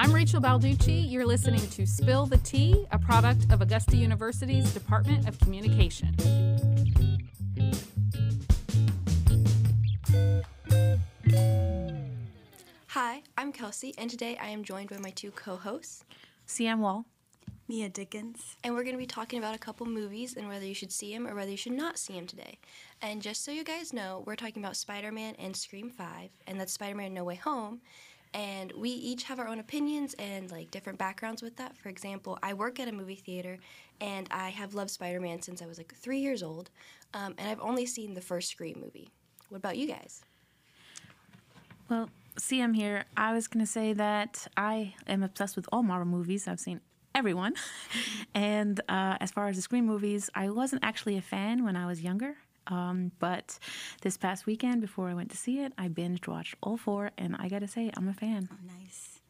I'm Rachel Balducci. You're listening to Spill the Tea, a product of Augusta University's Department of Communication. Hi, I'm Kelsey, and today I am joined by my two co hosts. CM Wall. Mia Dickens. And we're going to be talking about a couple movies and whether you should see them or whether you should not see them today. And just so you guys know, we're talking about Spider Man and Scream 5, and that's Spider Man No Way Home. And we each have our own opinions and like different backgrounds with that. For example, I work at a movie theater and I have loved Spider Man since I was like three years old. Um, and I've only seen the first Scream movie. What about you guys? Well, CM here. I was going to say that I am obsessed with all Marvel movies. I've seen everyone. and uh, as far as the Scream movies, I wasn't actually a fan when I was younger. Um, but this past weekend, before I went to see it, I binged watched all four, and I gotta say, I'm a fan. Oh, nice.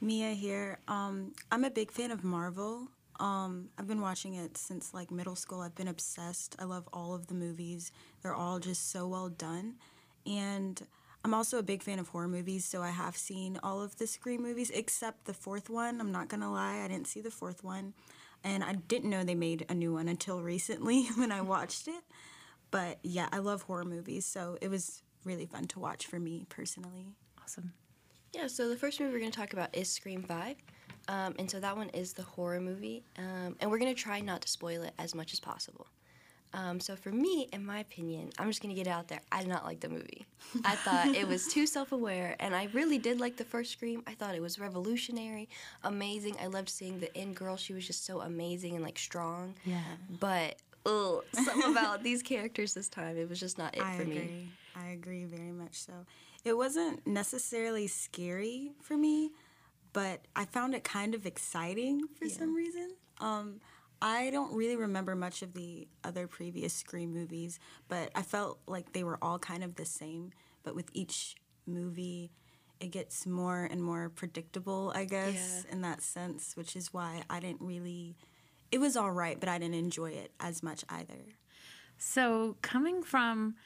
Mia here. Um, I'm a big fan of Marvel. Um, I've been watching it since like middle school. I've been obsessed. I love all of the movies. They're all just so well done. And I'm also a big fan of horror movies, so I have seen all of the Scream movies except the fourth one. I'm not gonna lie, I didn't see the fourth one. And I didn't know they made a new one until recently when I watched it. But yeah, I love horror movies, so it was really fun to watch for me personally. Awesome. Yeah, so the first movie we're going to talk about is Scream 5. Um, and so that one is the horror movie. Um, and we're going to try not to spoil it as much as possible. Um, so for me, in my opinion, I'm just going to get it out there. I did not like the movie. I thought it was too self aware. And I really did like the first Scream. I thought it was revolutionary, amazing. I loved seeing the end girl. She was just so amazing and like strong. Yeah. But ugh, something about these characters this time, it was just not it I for agree. me. I agree very much so. It wasn't necessarily scary for me, but I found it kind of exciting for some reason. Um, I don't really remember much of the other previous Scream movies, but I felt like they were all kind of the same. But with each movie, it gets more and more predictable, I guess, Yeah. in that sense, which is why I didn't really. It was all right, but I didn't enjoy it as much either. So coming from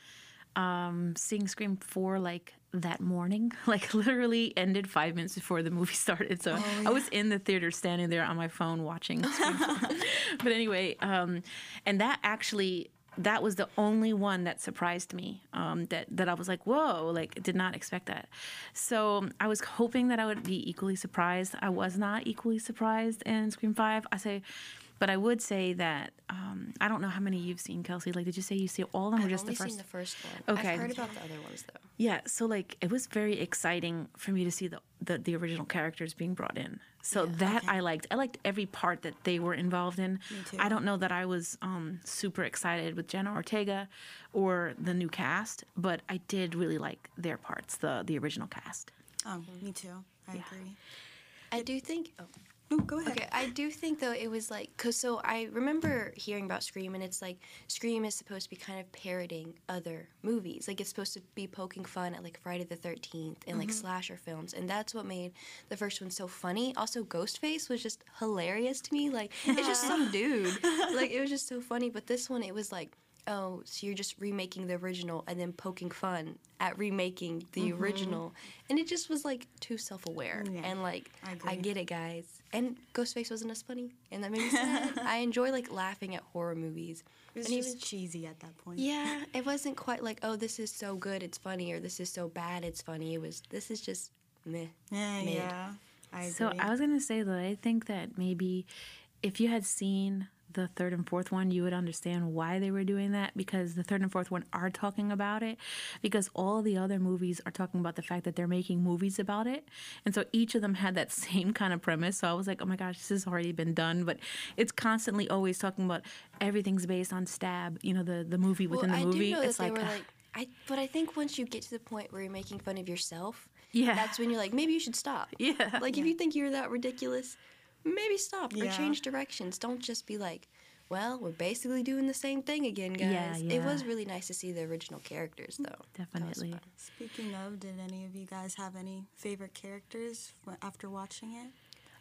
um, seeing Scream 4 like that morning, like literally ended five minutes before the movie started. So I was in the theater standing there on my phone watching but anyway, um, and that actually that was the only one that surprised me. Um, that that I was like, whoa, like did not expect that. So I was hoping that I would be equally surprised. I was not equally surprised in Scream Five. I say. But I would say that um, I don't know how many you've seen, Kelsey. Like, did you say you see all of them or I've just only the first? seen the first one. Okay. I've heard about the other ones, though. Yeah, so like it was very exciting for me to see the the, the original characters being brought in. So that I liked. I liked every part that they were involved in. Me too. I don't know that I was um, super excited with Jenna Ortega or the new cast, but I did really like their parts, the the original cast. Oh, me too. I agree. I do think. Oh. No, go ahead. Okay, I do think though it was like cause so I remember hearing about Scream and it's like Scream is supposed to be kind of parroting other movies. Like it's supposed to be poking fun at like Friday the Thirteenth and like mm-hmm. slasher films, and that's what made the first one so funny. Also, Ghostface was just hilarious to me. Like it's just some dude. Like it was just so funny. But this one, it was like. Oh, so you're just remaking the original and then poking fun at remaking the mm-hmm. original, and it just was like too self-aware Yeah, and like I I get it, guys. And Ghostface wasn't as funny, and that made me sad. I enjoy like laughing at horror movies. It was and just even- cheesy at that point. yeah, it wasn't quite like, oh, this is so good, it's funny, or this is so bad, it's funny. It was, this is just meh. Yeah, Mid. yeah. I agree. So I was gonna say that I think that maybe if you had seen the third and fourth one, you would understand why they were doing that because the third and fourth one are talking about it because all the other movies are talking about the fact that they're making movies about it. And so each of them had that same kind of premise. So I was like, oh my gosh, this has already been done. But it's constantly always talking about everything's based on Stab, you know, the, the movie within well, the I movie. do know it's that they like, were ah, like, I, but I think once you get to the point where you're making fun of yourself, Yeah. that's when you're like, maybe you should stop. Yeah. Like if you think you're that ridiculous, maybe stop or change directions. Don't just be like, well, we're basically doing the same thing again, guys. Yeah, It was really nice to see the original characters, though. Definitely. Speaking of, did any of you guys have any favorite characters after watching it?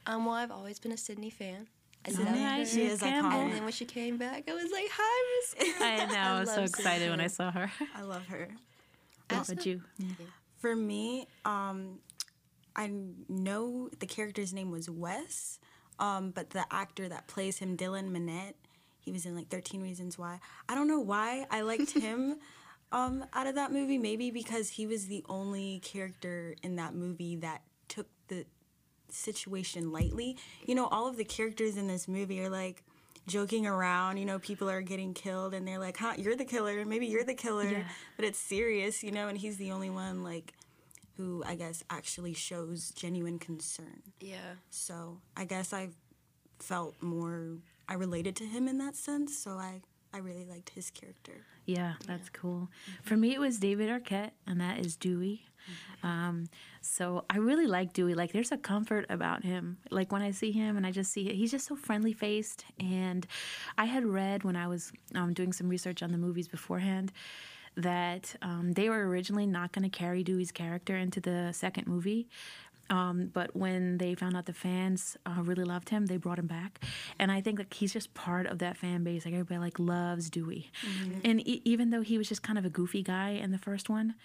Um, well, I've always been a Sidney fan. I did All that. She is Kim. iconic. And then when she came back, I was like, "Hi, Miss." I know. I was so love Sidney excited when I saw her. I love her. What Also- about you? For me, um, I know the character's name was Wes, um, but the actor that plays him, Dylan Minnette, he was in like 13 Reasons Why. I don't know why I liked him um, out of that movie. Maybe because he was the only character in that movie that took the situation lightly. You know, all of the characters in this movie are like joking around. You know, people are getting killed, and they're like, "Huh, you're the killer. Maybe you're the killer." Yeah. But it's serious, you know. And he's the only one like who I guess actually shows genuine concern. Yeah. So I guess I felt more. I related to him in that sense. So I I really liked his character. Yeah, that's cool. For me, it was David Arquette, and that is Dewey. Um, so I really like Dewey. Like, there's a comfort about him. Like when I see him, and I just see he's just so friendly faced. And I had read when I was um, doing some research on the movies beforehand that um, they were originally not going to carry Dewey's character into the second movie. Um, but when they found out the fans uh, really loved him, they brought him back, and I think like he's just part of that fan base. Like everybody like loves Dewey, and e- even though he was just kind of a goofy guy in the first one,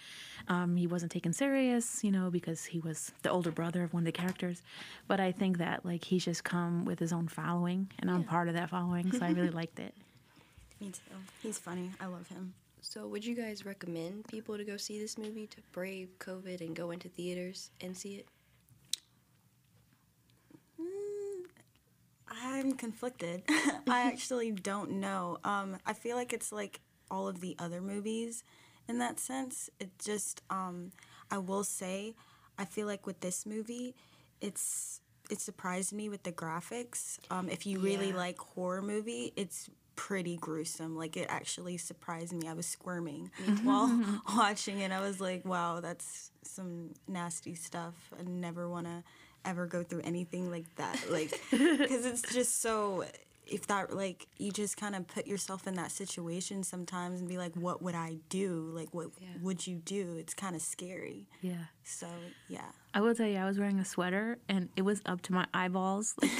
um, he wasn't taken serious, you know, because he was the older brother of one of the characters. But I think that like he's just come with his own following, and I'm part of that following, so I really liked it. Me too. He's funny. I love him. So, would you guys recommend people to go see this movie to brave COVID and go into theaters and see it? I'm conflicted. I actually don't know. Um, I feel like it's like all of the other movies in that sense. It just, um, I will say, I feel like with this movie, it's it surprised me with the graphics. Um, if you really Yeah. like horror movie, it's pretty gruesome. Like it actually surprised me. I was squirming while watching it. I was like, wow, that's some nasty stuff. I never want to ever go through anything like that. Like, because it's just so. If that like you just kind of put yourself in that situation sometimes and be like, what would I do? Like, what Yeah. would you do? It's kind of scary. Yeah. So yeah. I will tell you, I was wearing a sweater and it was up to my eyeballs like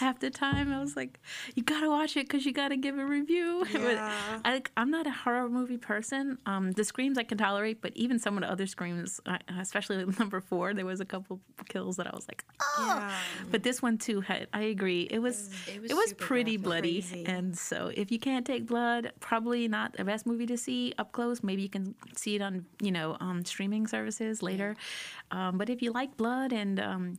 half the time. I was like, "You gotta watch it because you gotta give a review." But Yeah. I, I'm not a horror movie person. Um, the screams I can tolerate, but even some of the other screams, especially number four, there was a couple kills that I was like, "Oh!" Yeah. But this one too had. I agree. It was. It It was was, pretty bloody, Crazy. and so if you can't take blood, probably not the best movie to see up close. Maybe you can see it on you know um, streaming services later. Um, but if you like blood and um,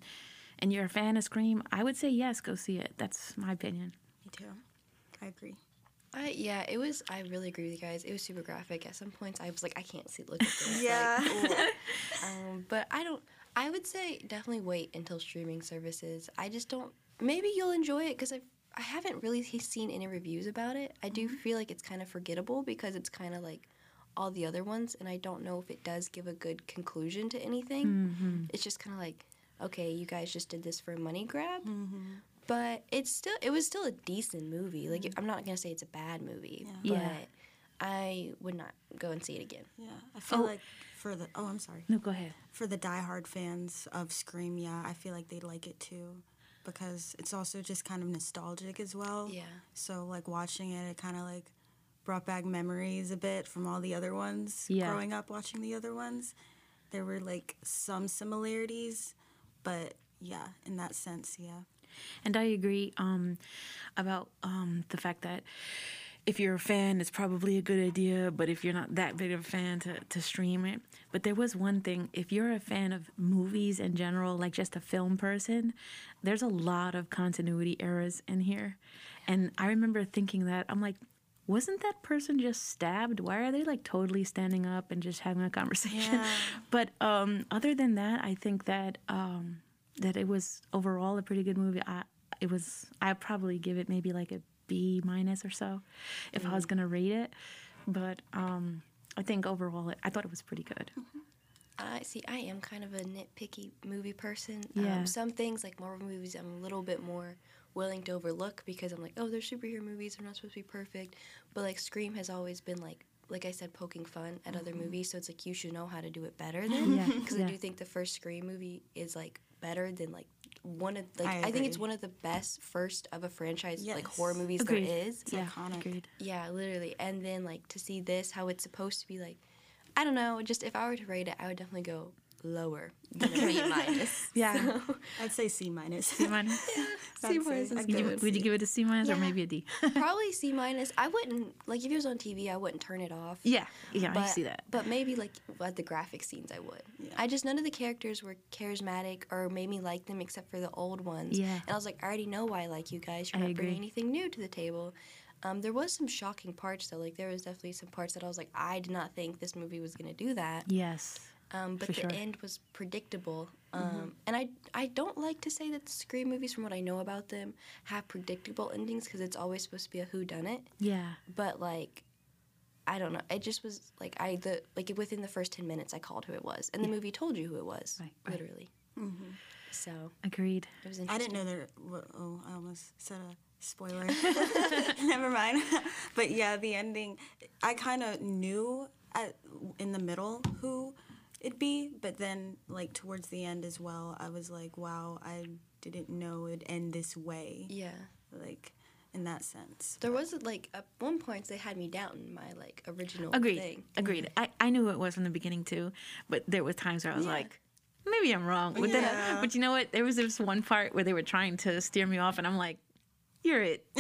and you're a fan of Scream, I would say yes, go see it. That's my opinion. Me too. I agree. I yeah, it was. I really agree with you guys. It was super graphic. At some points, I was like, I can't see. Look at this. Yeah. Like, um, but I don't. I would say definitely wait until streaming services. I just don't. Maybe you'll enjoy it because I I haven't really seen any reviews about it. I do feel like it's kind of forgettable because it's kind of like all the other ones, and I don't know if it does give a good conclusion to anything. It's just kind of like, okay, you guys just did this for a money grab. Mm-hmm. But it's still it was still a decent movie. Like mm-hmm. I'm not gonna say it's a bad movie, Yeah. but Yeah. I would not go and see it again. Yeah. I feel Oh. like for the oh, I'm sorry. No, go ahead. For the diehard fans of Scream, yeah, I feel like they'd like it too. Because it's also just kind of nostalgic as well. Yeah. So like watching it, it kind of like brought back memories a bit from all the other ones. Yeah. Growing up watching the other ones, there were like some similarities, but yeah, in that sense, yeah. And I agree um, about um, the fact that if you're a fan, it's probably a good idea, but if you're not that big of a fan, to, to stream it. But there was one thing if you're a fan of movies in general, like just a film person, there's a lot of continuity errors in here. And I remember thinking that, I'm like, wasn't that person just stabbed? Why are they like totally standing up and just having a conversation? Yeah. But um, other than that, I think that um, that it was overall a pretty good movie. I it was I'd probably give it maybe like a B minus or so if I was gonna rate it. But um, I think overall, it, I thought it was pretty good. I see. I am kind of a nitpicky movie person. Yeah. Um, some things like Marvel movies, I'm a little bit more willing to overlook because I'm like, oh, they're superhero movies. They're not supposed to be perfect. But like Scream has always been like, like I said, poking fun at other mm-hmm. movies. So it's like you should know how to do it better than. Yeah, Because yeah. I do think the first Scream movie is like better than like one of like I I, think it's one of the best first of a franchise like horror movies Agreed. there is. yeah, iconic. agreed. Yeah, literally. And then like to see this, how it's supposed to be like, I don't know. Just if I were to rate it, I would definitely go lower than a B minus. Yeah. I'd say C minus. C minus. C I'd minus is I'd you, would you give it a C minus or maybe a D? Probably C minus. I wouldn't like if it was on TV. I wouldn't turn it off. yeah. Yeah, but, I see that. But maybe like at the graphic scenes, I would. I just none of the characters were charismatic or made me like them except for the old ones. Yeah. And I was like, I already know why I like you guys. You're I not bringing anything new to the table. Um, there was some shocking parts though. Like there was definitely some parts that I was like, I did not think this movie was gonna do that. Yes. Um, but For the sure. Mm-hmm. end was predictable. Um, And I I don't like to say that the Scream movies, from what I know about them, have predictable endings because it's always supposed to be a who done it Yeah. but like I don't know. It just was like I the like within the first ten minutes I called who it was, and the movie told you who it was, Right, right. literally. So Agreed. it was I didn't know there. Oh, I almost said a spoiler. Never mind. but yeah, the ending. I kind of knew at, in the middle who it'd be, but then like towards the end as well, I was like, wow, I didn't know it'd end this way. Yeah, Like in that sense. there was like at one point they had me doubting my like original Agreed. thing. Agreed. Mm-hmm. I, I knew it was from the beginning too, but there were times where I was Yeah. like, maybe I'm wrong. But then, Yeah. but you know what? There was this one part where they were trying to steer me off, and I'm like, you're it.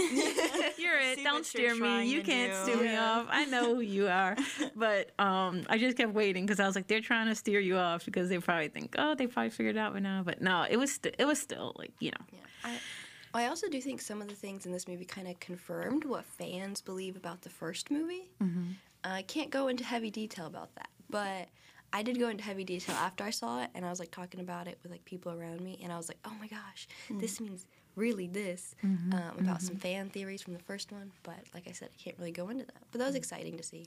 It. Don't steer me. You can't do." steer me off. I know who you are. But um, I just kept waiting because I was like, they're trying to steer you off because they probably think, oh, they probably figured it out by now. But no, it was st- it was still like you know. Yeah. I, I also do think some of the things in this movie kind of confirmed what fans believe about the first movie. I can't go into heavy detail about that, but I did go into heavy detail after I saw it, and I was like talking about it with like people around me, and I was like, oh my gosh, this means really this um, about some fan theories from the first one. But like I said, I can't really go into that. But that was exciting to see.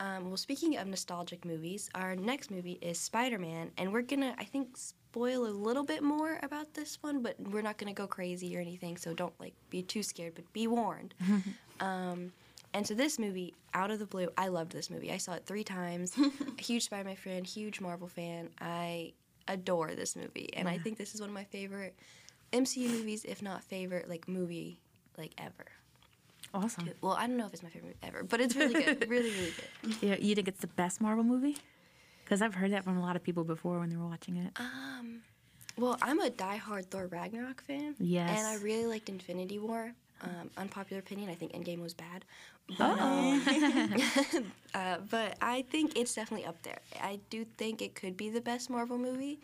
Um, well, speaking of nostalgic movies, our next movie is Spider Man, and we're gonna, I think, spoil a little bit more about this one, but we're not gonna go crazy or anything, so don't like be too scared, but be warned. um, and so this movie, out of the blue, I loved this movie. I saw it three times. a huge Spider Man fan, huge Marvel fan. I adore this movie, and I think this is one of my favorite MCU movies, if not favorite, like movie, like ever. Awesome. Well, I don't know if it's my favorite ever, but it's really good, really, really good. Yeah, you think it's the best Marvel movie? Because I've heard that from a lot of people before when they were watching it. Um, well, I'm a diehard Thor Ragnarok fan. Yes. And I really liked Infinity War. Um, unpopular opinion, I think Endgame was bad. But, um, uh, but I think it's definitely up there. I do think it could be the best Marvel movie.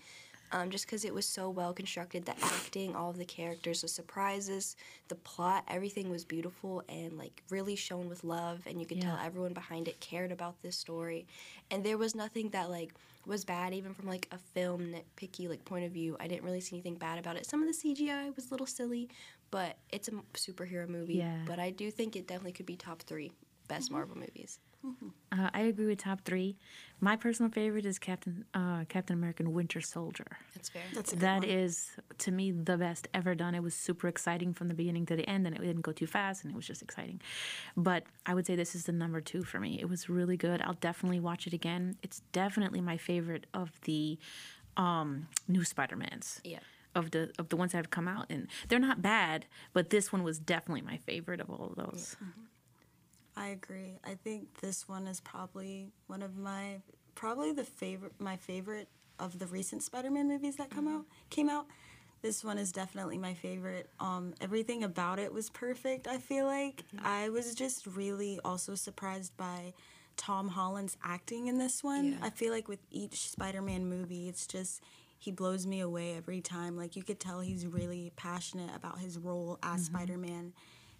Um, just because it was so well constructed, the acting, all of the characters, the surprises, the plot, everything was beautiful and like really shown with love, and you could tell everyone behind it cared about this story, and there was nothing that like was bad, even from like a film nitpicky like point of view. I didn't really see anything bad about it. Some of the CGI was a little silly, but it's a superhero movie. Yeah. But I do think it definitely could be top three best Marvel movies. Uh, I agree with top three. My personal favorite is Captain uh, Captain American Winter Soldier. That's fair. That's a That is to me the best ever done. It was super exciting from the beginning to the end, and it didn't go too fast, and it was just exciting. But I would say this is the number two for me. It was really good. I'll definitely watch it again. It's definitely my favorite of the um, new Spider Mans. Yeah. Of the of the ones that have come out, and they're not bad, but this one was definitely my favorite of all of those. I agree. I think this one is probably one of my probably the favorite my favorite of the recent Spider-Man movies that come mm-hmm. out came out. This one is definitely my favorite. Um, everything about it was perfect. I feel like mm-hmm. I was just really also surprised by Tom Holland's acting in this one. Yeah. I feel like with each Spider-Man movie, it's just he blows me away every time. Like you could tell he's really passionate about his role as mm-hmm. Spider-Man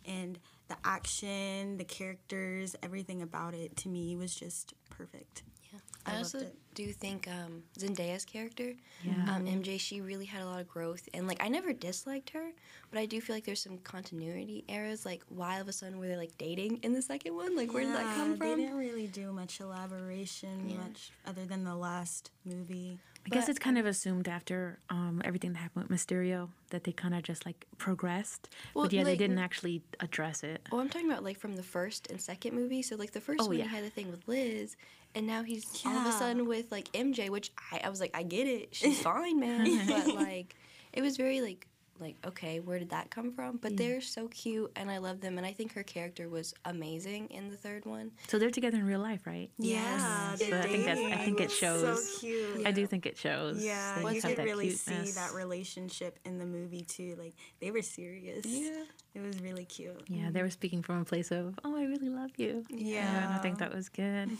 and the action, the characters, everything about it to me was just perfect. Yeah. I I, loved also it. Do think um, Zendaya's character, Yeah. um, MJ, she really had a lot of growth, and like I never disliked her, but I do feel like there's some continuity errors. Like why all of a sudden were they like dating in the second one? Like where did that come from? They didn't really do much elaboration, Yeah. much other than the last movie. I guess it's kind of assumed after um, everything that happened with Mysterio that they kind of just like progressed. Well, but yeah, they didn't actually address it. Well, I'm talking about like from the first and second movie. So like the first Oh, one, yeah. he had the thing with Liz, and now he's all of a sudden with like MJ, which I, I was like, I get it, she's fine, man. but like, it was very like like, okay, where did that come from? But they're so cute, and I love them. And I think her character was amazing in the third one. So they're together in real life, right? Yeah, So I think that's I think it shows. So cute. I do think it shows. Yeah, They you could really cuteness. see that relationship in the movie too. Like they were serious. Yeah. it was really cute. Yeah, they were speaking from a place of, oh, I really love you. Yeah, and I think that was good.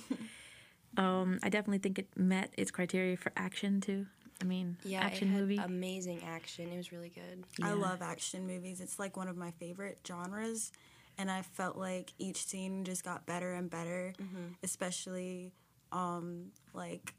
um, I definitely think it met its criteria for action too. I mean, Yeah, action it had movie. amazing action. It was really good. I love action movies. It's like one of my favorite genres, and I felt like each scene just got better and better, especially um, like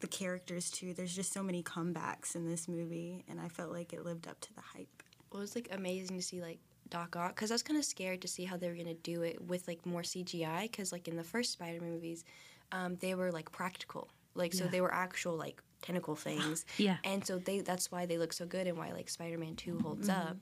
the characters too. There's just so many comebacks in this movie, and I felt like it lived up to the hype. It was like amazing to see like Doc Ock because I was kind of scared to see how they were gonna do it with like more CGI because like in the first Spider-Man movies, um, they were like practical, like so Yeah. they were actual like tentacle things. Yeah. and so they that's why they look so good and why like Spider-Man Two holds up.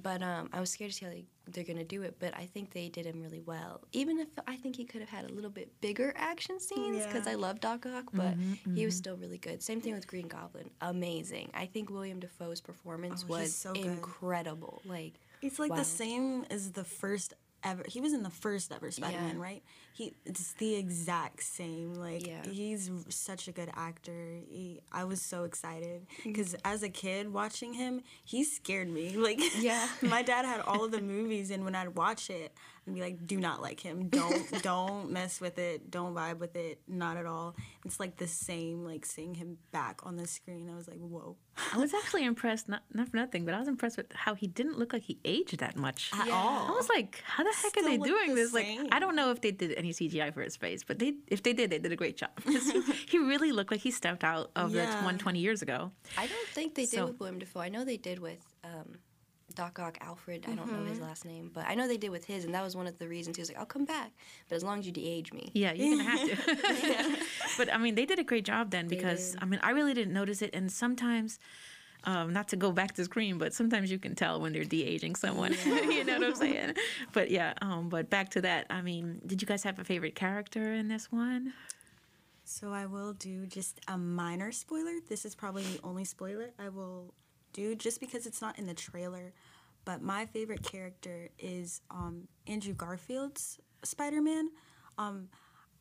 But um, I was scared to see how they, they're gonna do it. But I think they did him really well. Even if I think he could have had a little bit bigger action scenes because Yeah. I love Doc Ock, but he was still really good. Same thing with Green Goblin, amazing. I think William Dafoe's performance Oh, was so incredible. Like It's like Wow. the same as the first ever. He was in the first ever Spider-Man, Yeah. right? He it's the exact same. Like Yeah. he's such a good actor. He, I was so excited mm. because as a kid watching him, he scared me. Like Yeah. my dad had all of the movies, and when I'd watch it, I'd be like, "Do not like him. Don't don't mess with it. Don't vibe with it. Not at all." It's like the same. Like seeing him back on the screen, I was like, "Whoa." I was actually impressed, not, not for nothing, but I was impressed with how he didn't look like he aged that much. At Yeah. I was like, how the heck are they doing the this? Like. I don't know if they did any CGI for his face, but they, if they did, they did a great job. he, he really looked like he stepped out of that Yeah. one 20 years ago. I don't think they did So- with William Dafoe. I know they did with um, Doc Ock Alfred. I don't know Mm-hmm. his last name, but I know they did with his, and that was one of the reasons he was like, "I'll come back, but as long as you de-age me." Yeah, you're gonna have to. but I mean, they did a great job then because did. I mean, I really didn't notice it, and sometimes. Um, not to go back to Scream, but sometimes you can tell when they're de-aging someone. you know what I'm saying? But yeah, um, but back to that. I mean, did you guys have a favorite character in this one? So I will do just a minor spoiler. This is probably the only spoiler I will do just because it's not in the trailer. But my favorite character is um, Andrew Garfield's Spider Man. Um,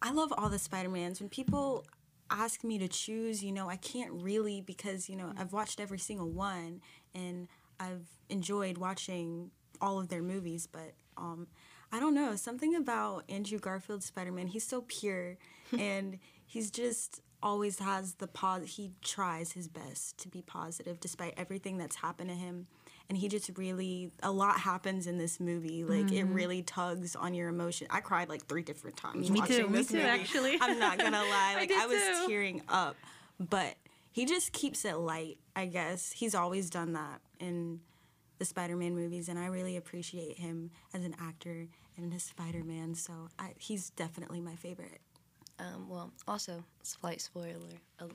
I love all the Spider Mans. When people ask me to choose, you know, I can't really because, you know, I've watched every single one and I've enjoyed watching all of their movies. But um, I don't know, something about Andrew Garfield's Spider Man, he's so pure and he's just always has the pos he tries his best to be positive despite everything that's happened to him and he just really a lot happens in this movie like it really tugs on your emotion i cried like three different times Mm-hmm. Me watching too, me too, movie. actually. i'm not gonna lie like did I, was too. tearing up but he just keeps it light i guess he's always done that in the spider-man movies and i really appreciate him as an actor and as spider-man so I, he's definitely my favorite Um, well, also slight spoiler, s-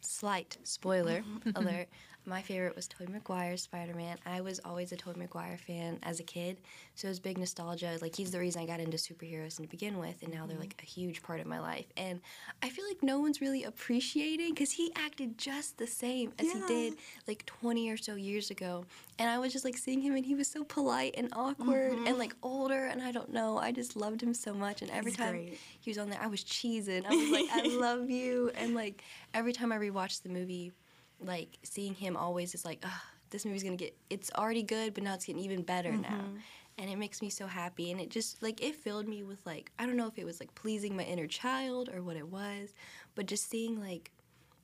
slight spoiler mm-hmm. alert. My favorite was Tobey Maguire's Spider-Man. I was always a Tobey Maguire fan as a kid, so it was big nostalgia. Like he's the reason I got into superheroes to begin with, and now they're mm-hmm. like a huge part of my life. And I feel like no one's really appreciating because he acted just the same as he did like 20 or so years ago. And I was just like seeing him, and he was so polite and awkward and mm-hmm. like older, and I don't know. I just loved him so much, and every He's time great. he was on there, I was cheesing. I was like, I love you. And like every time I rewatch the movie, like seeing him always is like, Ugh, this movie's gonna get. It's already good, but now it's getting even better now. Mm-hmm. And it makes me so happy, and it just like it filled me with like I don't know if it was like pleasing my inner child or what it was, but just seeing like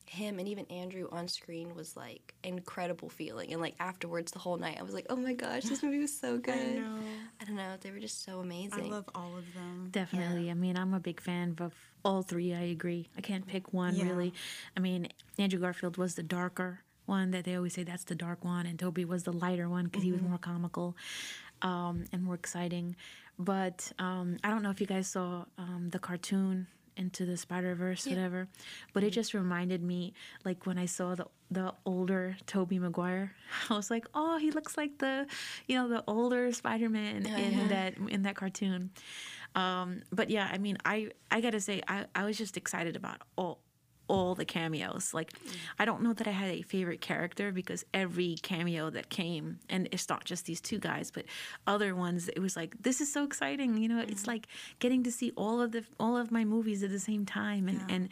him and even Andrew on screen was like incredible feeling. And like afterwards, the whole night, I was like, oh my gosh, this movie was so good. i know I don't know, they were just so amazing. i love all of them Definitely. I mean, I'm a big fan of all three. I agree. I can't pick one Yeah. really. I mean, Andrew Garfield was the darker one that they always say that's the dark one, and Tobey was the lighter one because he was more comical um, and more exciting. But um, I don't know if you guys saw um, the cartoon into the Spider Verse, whatever. But it just reminded me, like when I saw the the older Tobey Maguire, I was like, oh, he looks like the, you know, the older Spider Man in that in that cartoon. Um, but yeah, I mean, I I gotta say, I I was just excited about all all the cameos. Like, I don't know that I had a favorite character because every cameo that came, and it's not just these two guys, but other ones, it was like, this is so exciting. You know, it's like getting to see all of the all of my movies at the same time, and and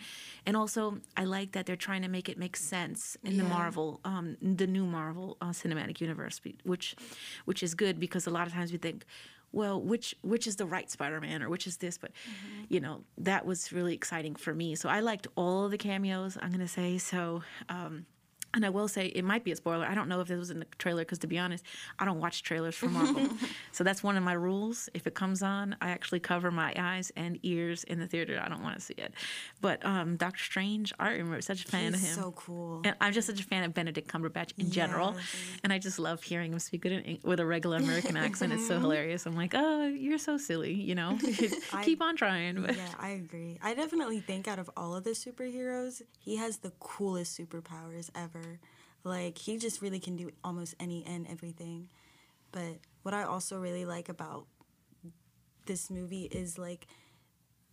and also I like that they're trying to make it make sense in the Marvel, um, the new Marvel uh, Cinematic Universe, which which is good because a lot of times we think well, which which is the right Spider-Man or which is this? But you know, that was really exciting for me. So I liked all of the cameos. I'm gonna say so. Um, and I will say it might be a spoiler. I don't know if this was in the trailer because, to be honest, I don't watch trailers for Marvel. so that's one of my rules. If it comes on, I actually cover my eyes and ears in the theater. I don't want to see it. But um, Doctor Strange, I remember such a fan He's of him. so cool. And I'm just such a fan of Benedict Cumberbatch in general, and I just love hearing him speak with a regular American accent. It's so hilarious. I'm like, oh, you're so silly, you know. Keep on trying. But Yeah, I agree. I definitely think out of all of the superheroes, he has the coolest superpowers ever. Like he just really can do almost any and everything. But what I also really like about this movie is like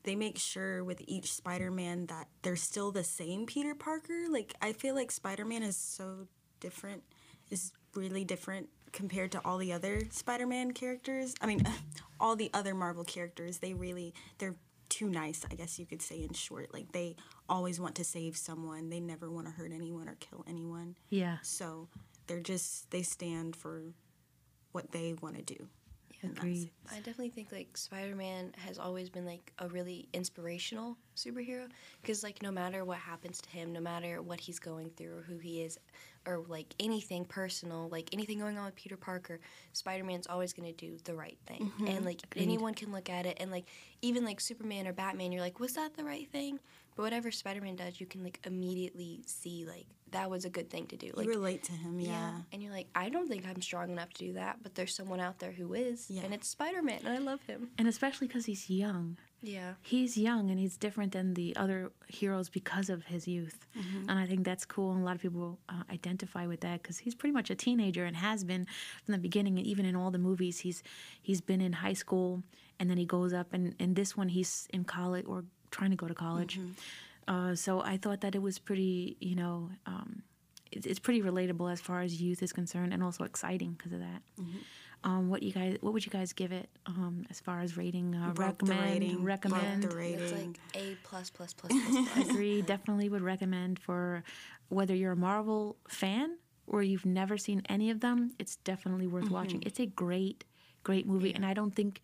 they make sure with each Spider-Man that they're still the same Peter Parker. Like I feel like Spider-Man is so different, is really different compared to all the other Spider-Man characters. I mean, all the other Marvel characters. They really they're too nice, I guess you could say in short. Like they always want to save someone. They never want to hurt anyone or kill anyone. yeah, So they're just they stand for what they want to do. And agreed. I definitely think like Spider-Man has always been like a really inspirational superhero because like no matter what happens to him, no matter what he's going through or who he is or like anything personal, like anything going on with Peter Parker, Spider-Man's always going to do the right thing. Mm-hmm. And like anyone can look at it and like even like Superman or Batman, you're like, was that the right thing? But whatever Spider-Man does, you can like immediately see like that was a good thing to do. You Like relate to him, yeah. and you're like, I don't think I'm strong enough to do that, but there's someone out there who is, Yeah. and it's Spider Man, and I love him. and especially because he's young. Yeah, He's young and he's different than the other heroes because of his youth, and I think that's cool. And a lot of people uh, identify with that because he's pretty much a teenager and has been from the beginning. And even in all the movies, he's he's been in high school and then he goes up. And in this one, he's in college or trying to go to college. Uh, so I thought that it was pretty, you know, um, it's, it's pretty relatable as far as youth is concerned, and also exciting because of that. Um, what you guys, what would you guys give it um, as far as rating? Uh, Broke the recommend, rating. recommend. Broke the it's like A plus plus plus plus plus. Agree. Definitely would recommend for whether you're a Marvel fan or you've never seen any of them. It's definitely worth watching. It's a great, great movie, and I don't think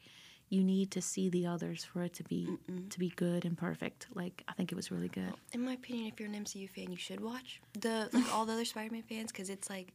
you need to see the others for it to be to be good and perfect. Like I think it was really good. In my opinion, if you're an MCU fan, you should watch the like all the other Spider Man fans because it's like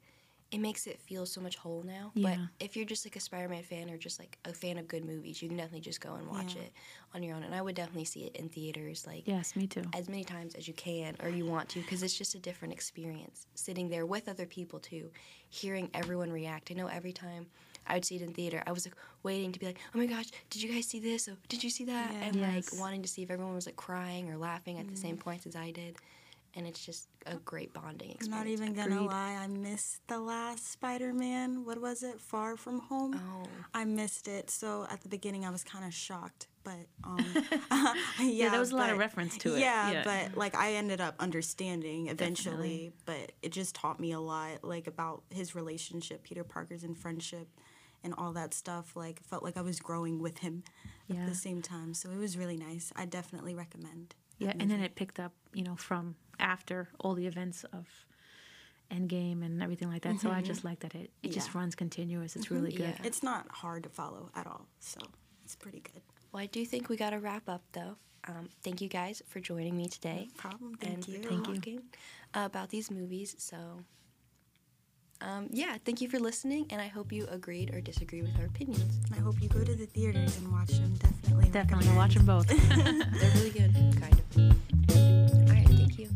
it makes it feel so much whole now. But if you're just like a Spider Man fan or just like a fan of good movies, you can definitely just go and watch Yeah. it on your own. And I would definitely see it in theaters, like Yes, me too. as many times as you can or you want to because it's just a different experience sitting there with other people too hearing everyone react i know every time i would see it in theater i was like waiting to be like oh my gosh did you guys see this oh, did you see that Yeah. and Yes. like wanting to see if everyone was like crying or laughing at the same mm. points as i did and it's just a great bonding experience. I'm not even gonna lie, I missed the last Spider-Man. What was it? Far From Home. Oh. I missed it. So at the beginning, I was kind of shocked, but um, yeah, there was a lot of reference to it. Yeah, Yeah. but like I ended up understanding eventually. But it just taught me a lot, like about his relationship, Peter Parker's and friendship, and all that stuff. Like felt like I was growing with him at the same time. So it was really nice. I definitely recommend. That Yeah, and then it picked up, you know, from after all the events of Endgame and everything like that. So I just like that it, it just runs continuous. It's really good. Yeah. It's not hard to follow at all, so it's pretty good. well i do think we got to wrap up though um, thank you guys for joining me today No problem. Thank and you. Thank you. about these movies. So, um, yeah, thank you for listening, and I hope you agreed or disagree with our opinions. I hope you go to the theaters and watch them. Definitely, definitely recommend. watch them both. They're really good, kind of. All right, thank you.